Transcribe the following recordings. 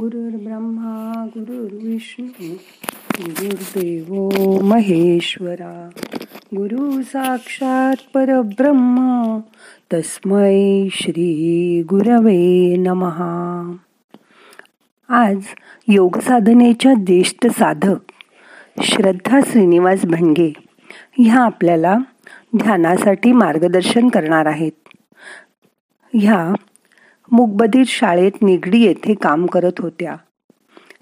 गुरुर् ब्रह्मा गुरुर्विष्णू गुरुर्देव महेश्वरा. गुरु साक्षात परब्रह्म तस्मै श्री गुरवे नमहा आज योग साधनेच्या ज्येष्ठ साधक श्रद्धा श्रीनिवास भंगे ह्या आपल्याला ध्यानासाठी मार्गदर्शन करणार आहेत. ह्या मुकबधीर शाळेत निगडी येथे काम करत होत्या.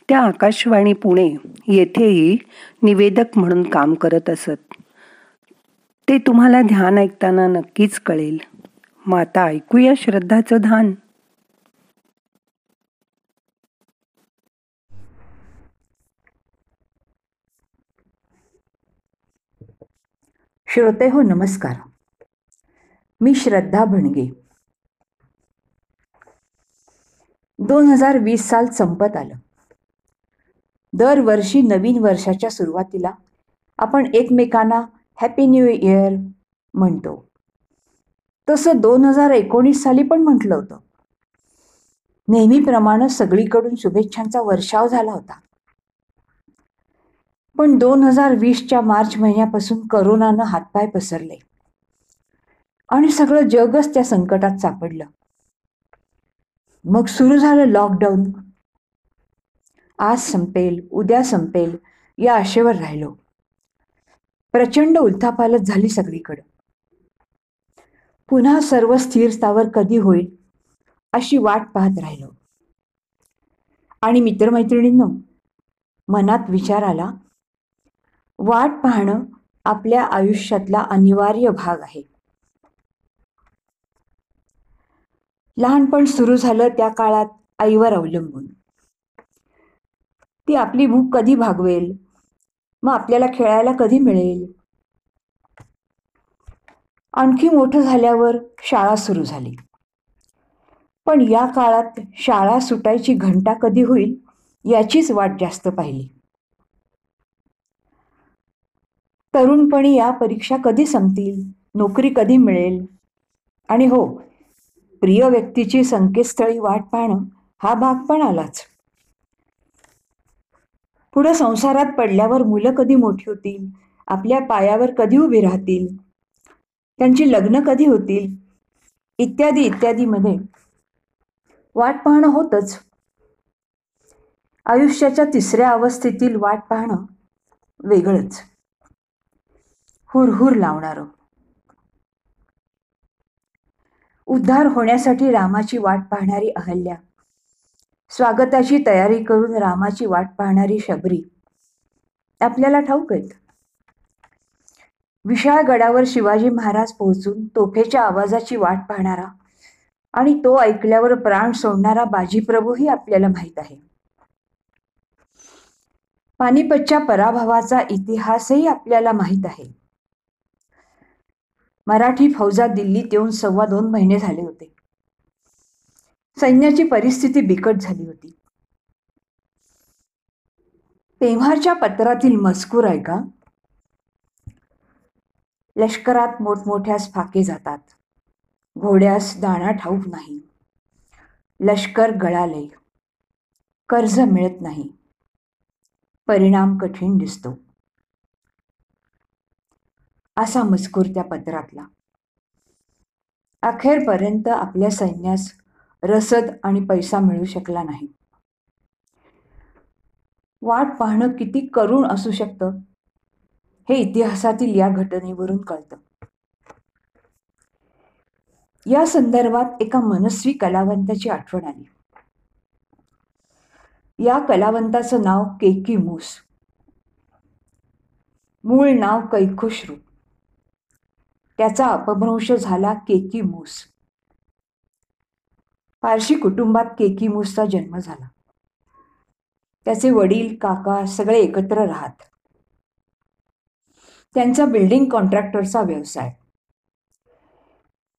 त्या आकाशवाणी पुणे येथेही निवेदक म्हणून काम करत असत. ते तुम्हाला ध्यान ऐकताना नक्कीच कळेल. माता ऐकूया श्रद्धाचं ध्यान. श्रोते हो नमस्कार. मी श्रद्धा भणगे. दोन हजार वीस साल संपत आलं. दरवर्षी नवीन वर्षाच्या सुरुवातीला आपण एकमेकांना हॅपी न्यू इयर म्हणतो. तसं दोन हजार एकोणीस साली पण म्हटलं होतं. नेहमीप्रमाणे सगळीकडून शुभेच्छांचा वर्षाव झाला होता. पण दोन हजार वीसच्या मार्च महिन्यापासून करोनानं हातपाय पसरले. आणि सगळं जगच त्या संकटात सापडलं. मग सुरू झालं लॉकडाऊन आज संपेल उद्या संपेल या आशेवर राहिलो. प्रचंड उलथापालत झाली सगळीकडं. पुन्हा सर्व स्थिर स्थावर कधी होईल अशी वाट पाहत राहिलो. आणि मित्रमैत्रिणींनो मनात विचार आला वाट पाहणं आपल्या आयुष्यातला अनिवार्य भाग आहे. लहानपण सुरू झालं त्या काळात आईवर अवलंबून. ती आपली भूक कधी भागवेल? मग आपल्याला खेळायला कधी मिळेल? आणखी मोठं झाल्यावर शाळा सुरू झाली. पण या काळात शाळा सुटायची घंटा कधी होईल याचीच वाट जास्त पाहिली. तरुणपणी या परीक्षा कधी संपतील? नोकरी कधी मिळेल? आणि हो प्रिय व्यक्तीची संकेतस्थळी वाट पाहणं हा भाग पण आलाच. पुढं संसारात पडल्यावर मुलं कधी मोठी होतील? आपल्या पायावर कधी उभी राहतील? त्यांची लग्न कधी होतील? इत्यादी इत्यादी मध्ये. वाट पाहणं होतच. आयुष्याच्या तिसऱ्या अवस्थेतील वाट पाहणं वेगळंच. हुरहुर लावणारं. उद्धार होण्यासाठी रामाची वाट पाहणारी अहल्या. स्वागताची तयारी करून रामाची वाट पाहणारी शबरी. आपल्याला ठाऊक आहेत. विशाळ गडावर शिवाजी महाराज पोहोचून तोफेच्या आवाजाची वाट पाहणारा आणि तो ऐकल्यावर प्राण सोडणारा बाजीप्रभूही आपल्याला माहीत आहे. पानिपतच्या पराभवाचा इतिहासही आपल्याला माहीत आहे. मराठी फौजा दिल्लीत येऊन सव्वा दोन महिने झाले होते. सैन्याची परिस्थिती बिकट झाली होती. तेव्हाच्या पत्रातील मजकूर आहे का लष्करात मोठमोठ्यास फाके जातात. घोड्यास दाणा ठाऊक नाही. लष्कर गळाले कर्ज मिळत नाही. परिणाम कठीण दिसतो. असा मजकूर त्या पत्रातला अखेरपर्यंत आपल्या सैन्यास रसद आणि पैसा मिळू शकला नाही. वाट पाहणं किती करुण असू शकतं हे इतिहासातील या घटनेवरून कळतं. या संदर्भात एका मनस्वी कलावंताची आठवण आली. या कलावंताचं नाव केकी मूस. मूळ नाव कैखुश्रू. त्याचा अपभ्रंश झाला केकी मूस. पारशी कुटुंबात केकी मूसचा जन्म झाला. त्याचे वडील काका सगळे एकत्र राहत. त्यांचा बिल्डिंग कॉन्ट्रॅक्टरचा व्यवसाय.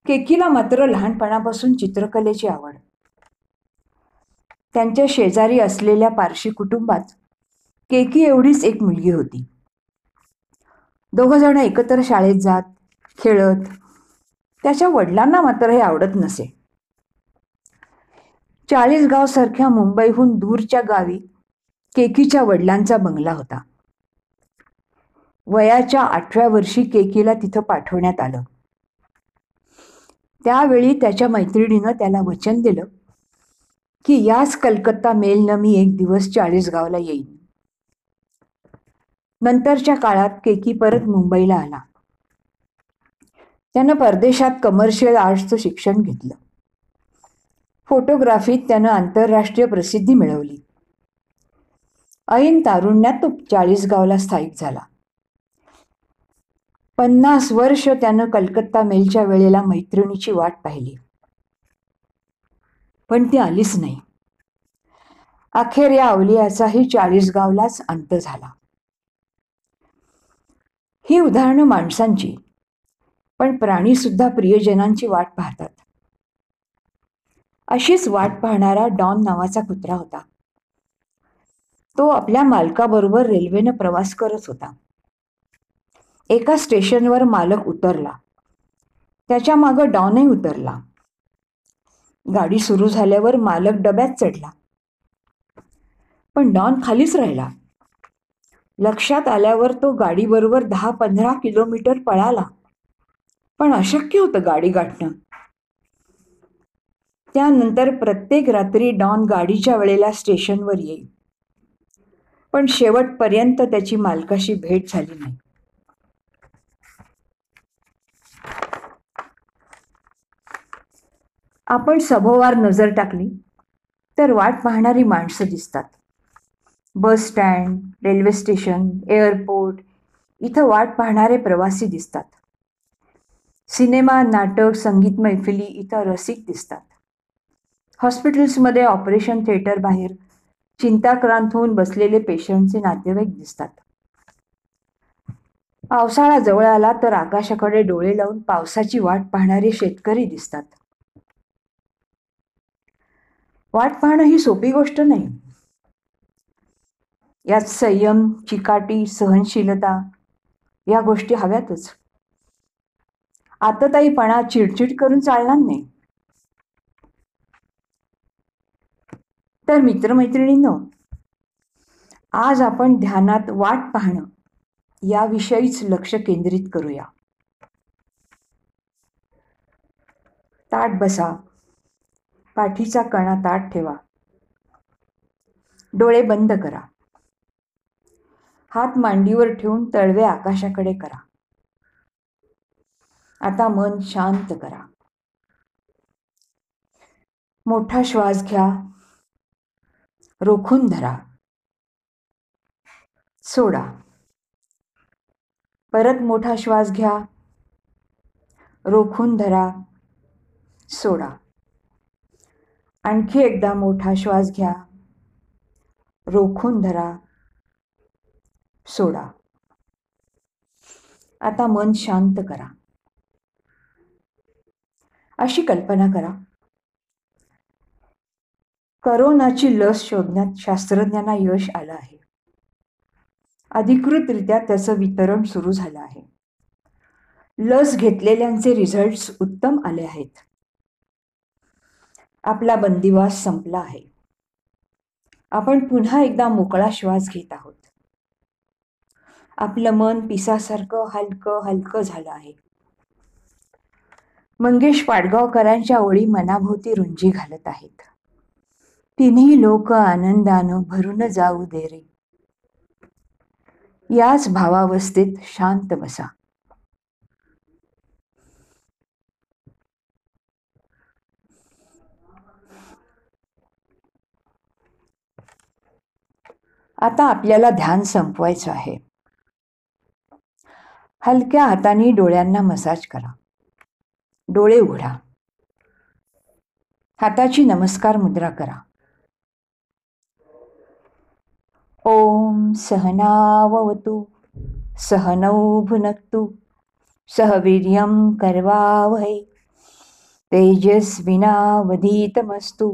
केकीला मात्र लहानपणापासून चित्रकलेची आवड. त्यांच्या शेजारी असलेल्या पारशी कुटुंबात केकी एवढीच एक मुलगी होती. दोघंजण एकत्र शाळेत जात खेळत. त्याच्या वडिलांना मात्र हे आवडत नसे. चाळीसगावसारख्या मुंबईहून दूरच्या गावी केकीच्या वडिलांचा बंगला होता. वयाच्या आठव्या वर्षी केकीला तिथं पाठवण्यात आलं. त्यावेळी त्याच्या मैत्रिणीनं त्याला वचन दिलं की याच कलकत्ता मेलनं मी एक दिवस चाळीसगावला येईन. नंतरच्या काळात केकी परत मुंबईला आला. त्यानं परदेशात कमर्शियल आर्ट्सचं शिक्षण घेतलं. फोटोग्राफीत त्यानं आंतरराष्ट्रीय प्रसिद्धी मिळवली. ऐन तारुण्यात तो चाळीसगावला स्थायिक झाला. पन्नास वर्ष त्यानं कलकत्ता मेलच्या वेळेला मैत्रिणीची वाट पाहिली. पण ती आलीच नाही. अखेर या अवलियाचाही चाळीसगावलाच अंत झाला. ही उदाहरणं माणसांची. पण प्राणी सुद्धा प्रियजनांची वाट पाहतात. अशीच वाट पाहणारा डॉन नावाचा कुत्रा होता. तो आपल्या मालकाबरोबर रेल्वेनं प्रवास करत होता. एका स्टेशनवर मालक उतरला. त्याच्या मागं डॉनही उतरला. गाडी सुरू झाल्यावर मालक डब्यात चढला. पण डॉन खालीच राहिला. लक्षात आल्यावर तो गाडीबरोबर दहा पंधरा किलोमीटर पळाला. पण अशक्य होतं गाडी गाठणं. त्यानंतर प्रत्येक रात्री डॉन गाडीच्या वेळेला स्टेशनवर येईल. पण शेवटपर्यंत त्याची मालकाशी भेट झाली नाही. आपण सभोवार नजर टाकली तर वाट पाहणारी माणसं दिसतात. Bus stand railway station airport इथं वाट पाहणारे प्रवासी दिसतात. सिनेमा नाटक संगीत मैफिली इथं रसिक दिसतात. हॉस्पिटल्समध्ये ऑपरेशन थिएटर बाहेर चिंताक्रांत होऊन बसलेले पेशंटचे नातेवाईक दिसतात. पावसाळा जवळ आला तर आकाशाकडे डोळे लावून पावसाची वाट पाहणारे शेतकरी दिसतात. वाट पाहणं ही सोपी गोष्ट नाही. यात संयम चिकाटी सहनशीलता या गोष्टी हव्यातच. आता ताईपणा चिडचिड करून चालणार नाही. तर मित्रमैत्रिणींनो आज आपण ध्यानात वाट पाहणं याविषयीच लक्ष केंद्रित करूया. ताट बसा. पाठीचा कणा ताट ठेवा. डोळे बंद करा. हात मांडीवर ठेवून तळवे आकाशाकडे करा. आता मन शांत करा. मोठा श्वास घ्या. रोखून धरा. सोडा. परत मोठा श्वास घ्या. रोखून धरा. सोडा. आणखी एकदा मोठा श्वास घ्या. रोखून धरा. सोडा. आता मन शांत करा. अशी कल्पना करा. करोनाची लस शोधण्यात शास्त्रज्ञांना यश आलं आहे. अधिकृतरित्या त्याचं वितरण सुरू झालं आहे. लस घेतलेल्यांचे रिझल्ट्स उत्तम आले आहेत. आपला बंदिवास संपला आहे. आपण पुन्हा एकदा मोकळा श्वास घेत आहोत. आपलं मन पिसासारखं हलकं हलकं झालं आहे. मंगेश पाडगावकरांच्या ओळी मनाभोवती रुंजी घालत आहेत. तिन्ही लोक आनंदानं भरून जाऊ दे रे. याच भावावस्थेत शांत बसा. आता आपल्याला ध्यान संपवायचं आहे. हलक्या हाताने डोळ्यांना मसाज करा. डोळे उघडा. हाताची नमस्कार मुद्रा करा. ओम सहनावतु सहनौ भुनक्तु सहवीर्यं करवावहै तेजस्विनावधीतमस्तु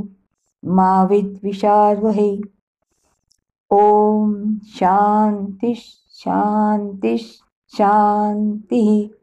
मा विद्विषावहै ओम शांती शांती शांती